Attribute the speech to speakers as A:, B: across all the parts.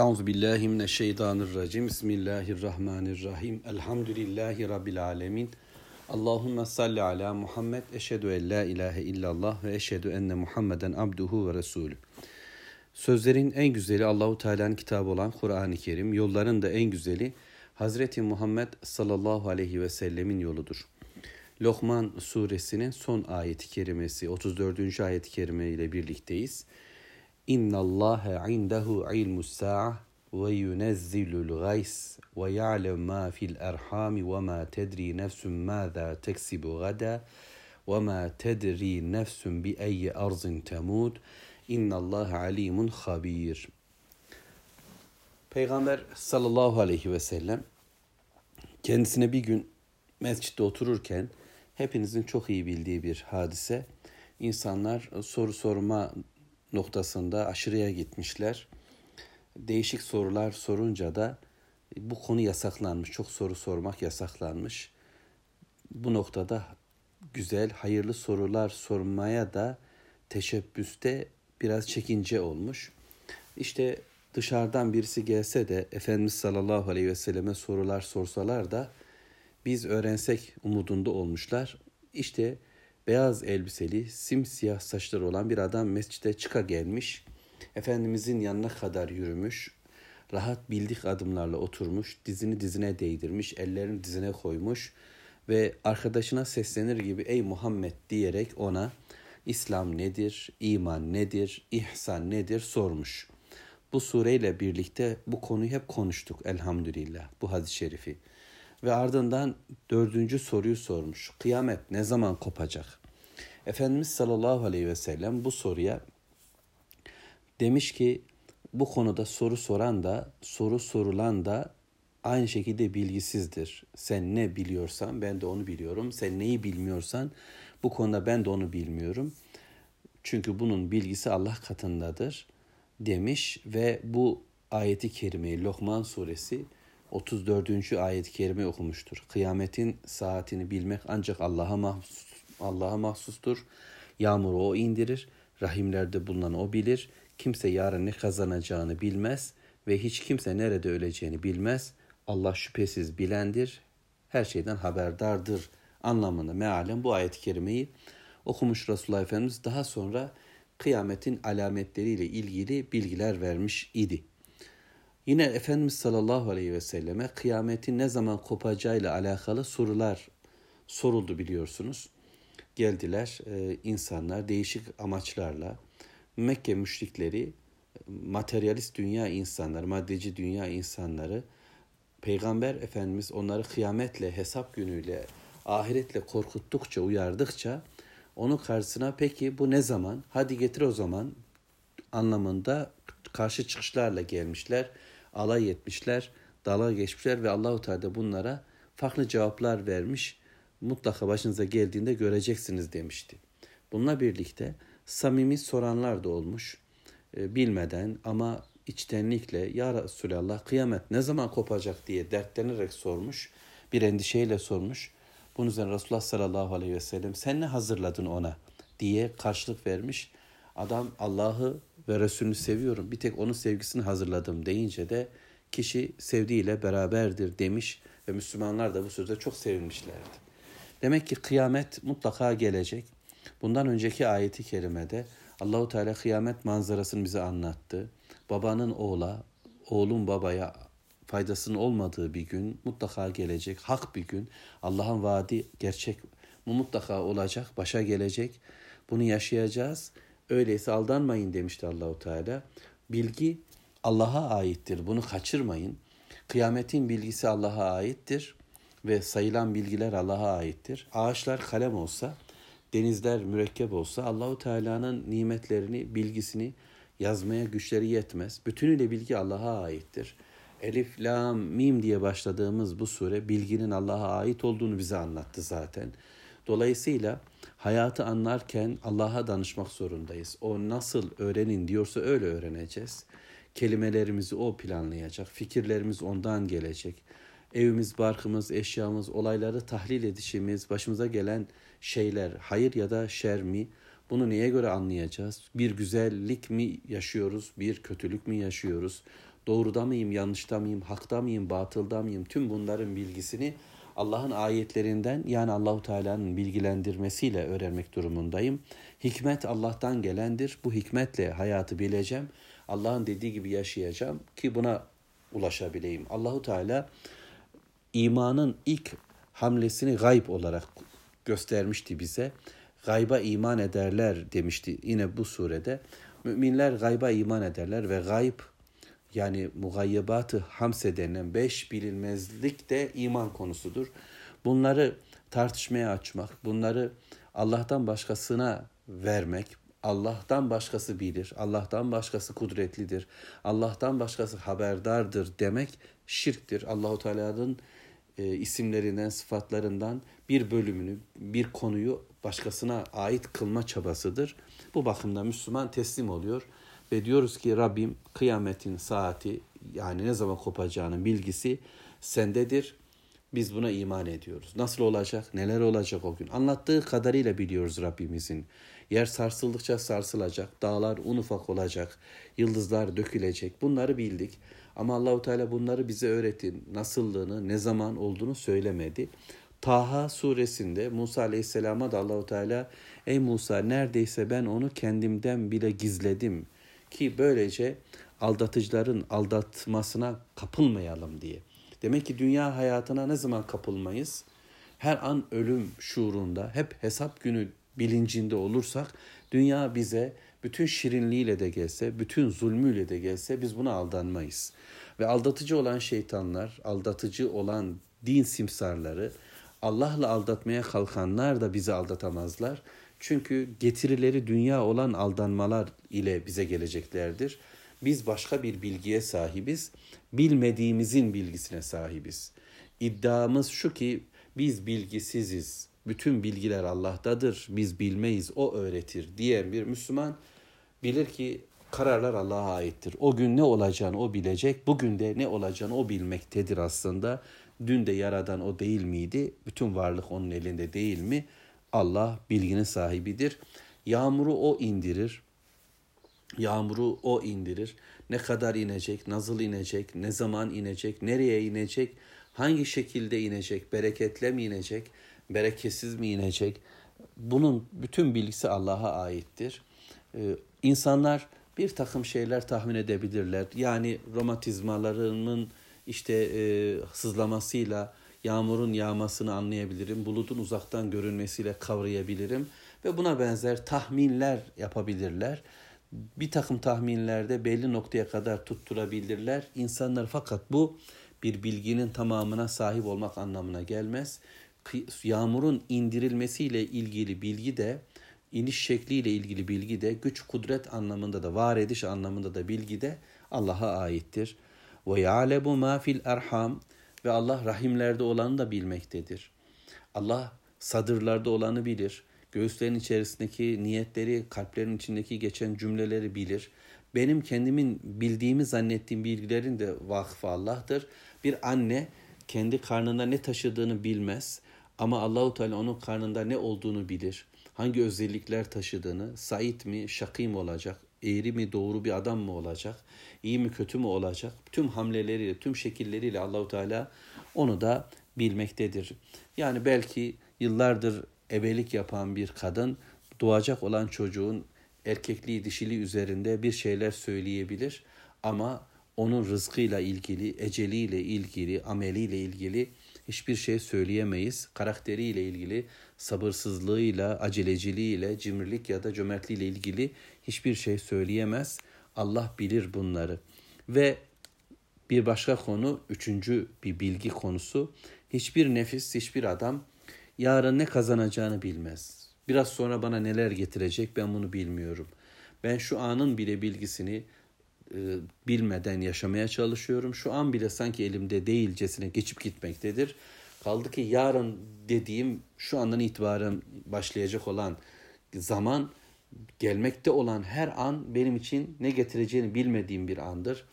A: Euzu billahi mineşşeytanirracim. Bismillahirrahmanirrahim. Elhamdülillahi rabbil alamin. Allahumme salli ala Muhammed. Eşhedü en la ilahe illallah ve eşhedü enne Muhammeden abduhu ve resulü. Sözlerin en güzeli Allahu Teala'nın kitabı olan Kur'an-ı Kerim. Yolların da en güzeli Hazreti Muhammed sallallahu aleyhi ve sellemin yoludur. Lokman suresinin son ayeti kerimesi 34. ayet-i kerime ile birlikteyiz. İnna Allah indehu ilmus sa'a ve yunezzilul gays ve ya'lem ma fil erham ve ma tedri nefsun maza teksibu gada ve ma tedri nefsun bi ayyi arzin. İnna Allah alimun habir. Peygamber sallallahu aleyhi ve sellem kendisine bir gün mescitte otururken hepinizin çok iyi bildiği bir hadise. İnsanlar soru sorma noktasında aşırıya gitmişler. Değişik sorular sorunca da bu konu yasaklanmış. Çok soru sormak yasaklanmış. Bu noktada güzel, hayırlı sorular sormaya da teşebbüste biraz çekince olmuş. İşte dışarıdan birisi gelse de Efendimiz sallallahu aleyhi ve selleme sorular sorsalar da biz öğrensek umudunda olmuşlar. İşte beyaz elbiseli, simsiyah saçları olan bir adam mescide çıka gelmiş. Efendimizin yanına kadar yürümüş. Rahat bildik adımlarla oturmuş, dizini dizine değdirmiş, ellerini dizine koymuş ve arkadaşına seslenir gibi ey Muhammed diyerek ona İslam nedir, iman nedir, ihsan nedir sormuş. Bu sureyle birlikte bu konuyu hep konuştuk elhamdülillah bu hadis-i şerifi. Ve ardından dördüncü soruyu sormuş. Kıyamet ne zaman kopacak? Efendimiz sallallahu aleyhi ve sellem bu soruya demiş ki bu konuda soru soran da soru sorulan da aynı şekilde bilgisizdir. Sen ne biliyorsan ben de onu biliyorum. Sen neyi bilmiyorsan bu konuda ben de onu bilmiyorum. Çünkü bunun bilgisi Allah katındadır demiş ve bu ayeti kerimeyi Lokman suresi 34. ayet-i kerime okumuştur. Kıyametin saatini bilmek ancak Allah'a mahsus, Allah'a mahsustur. Yağmuru o indirir, rahimlerde bulunan o bilir. Kimse yarın ne kazanacağını bilmez ve hiç kimse nerede öleceğini bilmez. Allah şüphesiz bilendir, her şeyden haberdardır anlamında mealen bu ayet-i kerimeyi okumuş Resulullah Efendimiz daha sonra kıyametin alametleriyle ilgili bilgiler vermiş idi. Yine Efendimiz sallallahu aleyhi ve selleme kıyametin ne zaman kopacağıyla alakalı sorular soruldu biliyorsunuz. Geldiler e, insanlar değişik amaçlarla Mekke müşrikleri materyalist dünya insanları, maddeci dünya insanları Peygamber Efendimiz onları kıyametle, hesap günüyle, ahiretle korkuttukça, uyardıkça onun karşısına peki bu ne zaman? Hadi getir o zaman anlamında karşı çıkışlarla gelmişler alay etmişler, dala geçmişler ve Allahu Teala bunlara farklı cevaplar vermiş. Mutlaka başınıza geldiğinde göreceksiniz demişti. Bununla birlikte samimi soranlar da olmuş. E, bilmeden ama içtenlikle ya Resulallah kıyamet ne zaman kopacak diye dertlenerek sormuş. Bir endişeyle sormuş. Bunun üzerine Resulullah sallallahu aleyhi ve sellem sen ne hazırladın ona diye karşılık vermiş. Adam Allah'ı ve Resulünü seviyorum. Bir tek onun sevgisini hazırladım deyince de kişi sevdiğiyle beraberdir demiş ve Müslümanlar da bu sözde çok sevinmişlerdi. Demek ki kıyamet mutlaka gelecek. Bundan önceki ayeti kerimede Allahu Teala kıyamet manzarasını bize anlattı. Babanın oğla, oğlun babaya faydasının olmadığı bir gün mutlaka gelecek. Hak bir gün. Allah'ın vaadi gerçek. Mutlaka olacak, başa gelecek. Bunu yaşayacağız Öyleyse aldanmayın demişti Allahu Teala. Bilgi Allah'a aittir. Bunu kaçırmayın. Kıyametin bilgisi Allah'a aittir ve sayılan bilgiler Allah'a aittir. Ağaçlar kalem olsa, denizler mürekkep olsa Allahu Teala'nın nimetlerini, bilgisini yazmaya güçleri yetmez. Bütünüyle bilgi Allah'a aittir. Elif, Lam, Mim diye başladığımız bu sure bilginin Allah'a ait olduğunu bize anlattı zaten. Dolayısıyla hayatı anlarken Allah'a danışmak zorundayız. O nasıl öğrenin diyorsa öyle öğreneceğiz. Kelimelerimizi o planlayacak, fikirlerimiz ondan gelecek. Evimiz, barkımız, eşyamız, olayları tahlil edişimiz, başımıza gelen şeyler hayır ya da şer mi? Bunu neye göre anlayacağız? Bir güzellik mi yaşıyoruz, bir kötülük mü yaşıyoruz? doğruda mıyım, yanlışta mıyım, hakta mıyım, batılda mıyım? Tüm bunların bilgisini Allah'ın ayetlerinden yani Allahu Teala'nın bilgilendirmesiyle öğrenmek durumundayım. Hikmet Allah'tan gelendir. Bu hikmetle hayatı bileceğim. Allah'ın dediği gibi yaşayacağım ki buna ulaşabileyim. Allahu Teala imanın ilk hamlesini gayb olarak göstermişti bize. Gayba iman ederler demişti yine bu surede. Müminler gayba iman ederler ve gayb yani mugayyebatı hamse denilen beş bilinmezlik de iman konusudur. Bunları tartışmaya açmak, bunları Allah'tan başkasına vermek, Allah'tan başkası bilir, Allah'tan başkası kudretlidir, Allah'tan başkası haberdardır demek şirktir. Allahu Teala'nın e, isimlerinden, sıfatlarından bir bölümünü, bir konuyu başkasına ait kılma çabasıdır. Bu bakımda Müslüman teslim oluyor ve diyoruz ki Rabbim kıyametin saati yani ne zaman kopacağının bilgisi sendedir. Biz buna iman ediyoruz. Nasıl olacak? Neler olacak o gün? Anlattığı kadarıyla biliyoruz Rabbimizin. Yer sarsıldıkça sarsılacak, dağlar un ufak olacak, yıldızlar dökülecek. Bunları bildik. Ama Allahu Teala bunları bize öğretin. Nasıllığını, ne zaman olduğunu söylemedi. Taha suresinde Musa Aleyhisselam'a da Allahu Teala ey Musa neredeyse ben onu kendimden bile gizledim ki böylece aldatıcıların aldatmasına kapılmayalım diye. Demek ki dünya hayatına ne zaman kapılmayız? Her an ölüm şuurunda, hep hesap günü bilincinde olursak dünya bize bütün şirinliğiyle de gelse, bütün zulmüyle de gelse biz buna aldanmayız. Ve aldatıcı olan şeytanlar, aldatıcı olan din simsarları, Allah'la aldatmaya kalkanlar da bizi aldatamazlar. Çünkü getirileri dünya olan aldanmalar ile bize geleceklerdir. Biz başka bir bilgiye sahibiz. Bilmediğimizin bilgisine sahibiz. İddiamız şu ki biz bilgisiziz. Bütün bilgiler Allah'tadır. Biz bilmeyiz. O öğretir diyen bir Müslüman bilir ki kararlar Allah'a aittir. O gün ne olacağını o bilecek. Bugün de ne olacağını o bilmektedir aslında. Dün de yaradan o değil miydi? Bütün varlık onun elinde değil mi? Allah bilginin sahibidir. Yağmuru o indirir. Yağmuru o indirir. Ne kadar inecek, nasıl inecek, ne zaman inecek, nereye inecek, hangi şekilde inecek, bereketle mi inecek, bereketsiz mi inecek? Bunun bütün bilgisi Allah'a aittir. Ee, insanlar bir takım şeyler tahmin edebilirler. Yani romatizmalarının işte e, sızlamasıyla yağmurun yağmasını anlayabilirim. Bulutun uzaktan görünmesiyle kavrayabilirim ve buna benzer tahminler yapabilirler. Bir takım tahminlerde belli noktaya kadar tutturabilirler insanlar fakat bu bir bilginin tamamına sahip olmak anlamına gelmez. Yağmurun indirilmesiyle ilgili bilgi de iniş şekliyle ilgili bilgi de güç kudret anlamında da var ediş anlamında da bilgi de Allah'a aittir. Ve ya'lemu ma fil erham ve Allah rahimlerde olanı da bilmektedir. Allah sadırlarda olanı bilir. Göğüslerin içerisindeki niyetleri, kalplerin içindeki geçen cümleleri bilir. Benim kendimin bildiğimi zannettiğim bilgilerin de vakfı Allah'tır. Bir anne kendi karnında ne taşıdığını bilmez ama Allahu Teala onun karnında ne olduğunu bilir. Hangi özellikler taşıdığını, sait mi, şakim olacak, eğri mi, doğru bir adam mı olacak, iyi mi, kötü mü olacak? Tüm hamleleriyle, tüm şekilleriyle Allahu Teala onu da bilmektedir. Yani belki yıllardır ebelik yapan bir kadın doğacak olan çocuğun erkekliği dişiliği üzerinde bir şeyler söyleyebilir ama onun rızkıyla ilgili, eceliyle ilgili, ameliyle ilgili hiçbir şey söyleyemeyiz. Karakteriyle ilgili, sabırsızlığıyla, aceleciliğiyle, cimrilik ya da cömertliğiyle ilgili hiçbir şey söyleyemez. Allah bilir bunları. Ve bir başka konu, üçüncü bir bilgi konusu. Hiçbir nefis, hiçbir adam yarın ne kazanacağını bilmez. Biraz sonra bana neler getirecek ben bunu bilmiyorum. Ben şu anın bile bilgisini e, bilmeden yaşamaya çalışıyorum. Şu an bile sanki elimde değilcesine geçip gitmektedir. Kaldı ki yarın dediğim şu andan itibaren başlayacak olan zaman gelmekte olan her an benim için ne getireceğini bilmediğim bir andır.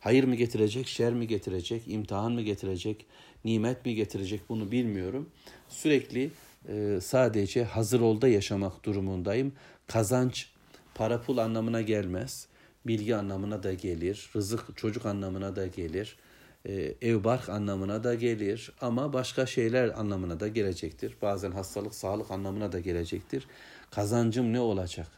A: Hayır mı getirecek, şer mi getirecek, imtihan mı getirecek, nimet mi getirecek bunu bilmiyorum. Sürekli e, sadece hazır olda yaşamak durumundayım. Kazanç para pul anlamına gelmez bilgi anlamına da gelir, rızık çocuk anlamına da gelir, e, ev bark anlamına da gelir ama başka şeyler anlamına da gelecektir. Bazen hastalık, sağlık anlamına da gelecektir. Kazancım ne olacak?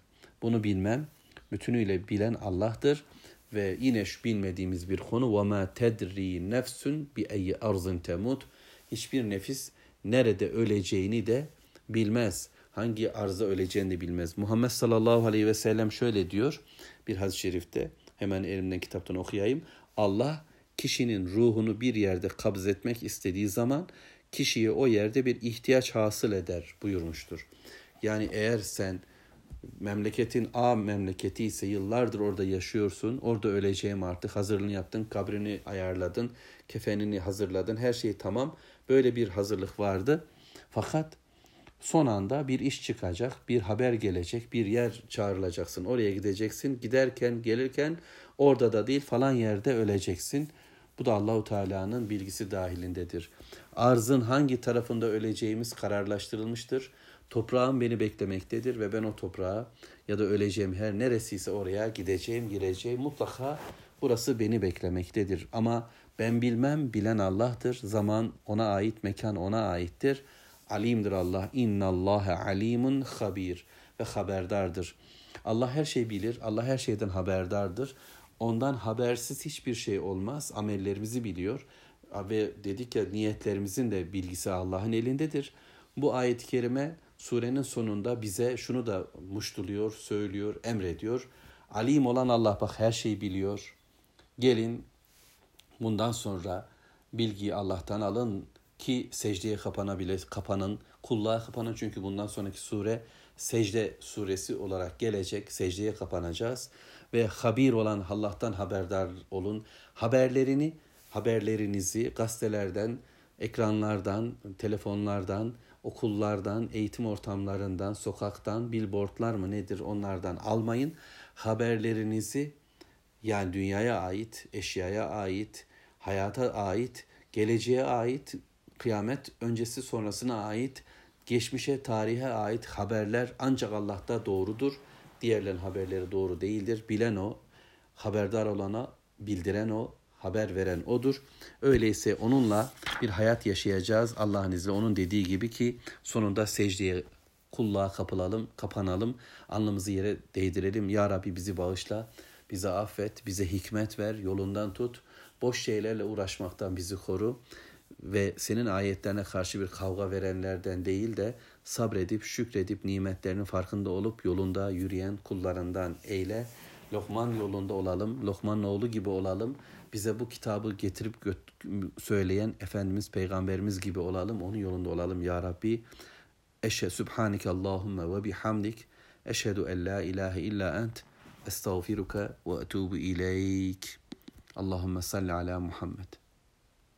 A: Bunu bilmem. Bütünüyle bilen Allah'tır ve yine şu bilmediğimiz bir konu ve ma tedri nefsün bi ayyi arzın temut. Hiçbir nefis nerede öleceğini de bilmez. Hangi arza öleceğini de bilmez. Muhammed sallallahu aleyhi ve sellem şöyle diyor bir hadis-i şerifte. Hemen elimden kitaptan okuyayım. Allah kişinin ruhunu bir yerde kabz etmek istediği zaman kişiye o yerde bir ihtiyaç hasıl eder buyurmuştur. Yani eğer sen memleketin A memleketi ise yıllardır orada yaşıyorsun. Orada öleceğim artık hazırlığını yaptın, kabrini ayarladın, kefenini hazırladın, her şey tamam. Böyle bir hazırlık vardı. Fakat son anda bir iş çıkacak, bir haber gelecek, bir yer çağrılacaksın. Oraya gideceksin. Giderken, gelirken orada da değil falan yerde öleceksin. Bu da Allahu Teala'nın bilgisi dahilindedir. Arzın hangi tarafında öleceğimiz kararlaştırılmıştır. Toprağım beni beklemektedir ve ben o toprağa ya da öleceğim her neresiyse oraya gideceğim, gireceğim. Mutlaka burası beni beklemektedir. Ama ben bilmem, bilen Allah'tır. Zaman ona ait, mekan ona aittir. Alimdir Allah. İnnallâhe alimun habir ve haberdardır. Allah her şeyi bilir. Allah her şeyden haberdardır. Ondan habersiz hiçbir şey olmaz. Amellerimizi biliyor. Ve dedik ya niyetlerimizin de bilgisi Allah'ın elindedir. Bu ayet-i kerime surenin sonunda bize şunu da muştuluyor, söylüyor, emrediyor. Alim olan Allah bak her şeyi biliyor. Gelin bundan sonra bilgiyi Allah'tan alın ki secdeye kapanabilir, kapanın, kulluğa kapanın çünkü bundan sonraki sure secde suresi olarak gelecek. Secdeye kapanacağız ve habir olan Allah'tan haberdar olun. Haberlerini, haberlerinizi gazetelerden, ekranlardan, telefonlardan, okullardan, eğitim ortamlarından, sokaktan, billboardlar mı nedir onlardan almayın. Haberlerinizi yani dünyaya ait, eşyaya ait, hayata ait, geleceğe ait, kıyamet öncesi sonrasına ait, geçmişe, tarihe ait haberler ancak Allah'ta doğrudur. Diğerlerin haberleri doğru değildir. Bilen o, haberdar olana bildiren o, haber veren odur. Öyleyse onunla bir hayat yaşayacağız Allah'ın izniyle onun dediği gibi ki sonunda secdeye kulluğa kapılalım, kapanalım, alnımızı yere değdirelim. Ya Rabbi bizi bağışla, bize affet, bize hikmet ver, yolundan tut. Boş şeylerle uğraşmaktan bizi koru ve senin ayetlerine karşı bir kavga verenlerden değil de sabredip şükredip nimetlerinin farkında olup yolunda yürüyen kullarından eyle. Lokman yolunda olalım, Lokman'ın oğlu gibi olalım. Bize bu kitabı getirip söyleyen Efendimiz Peygamberimiz gibi olalım, onun yolunda olalım ya Rabbi. Eşhe Subhanike Allahümme ve bihamdik. Eşhedü en la ilahe illa ent. Estağfiruka ve etubu ileyk. Allahümme salli ala Muhammed.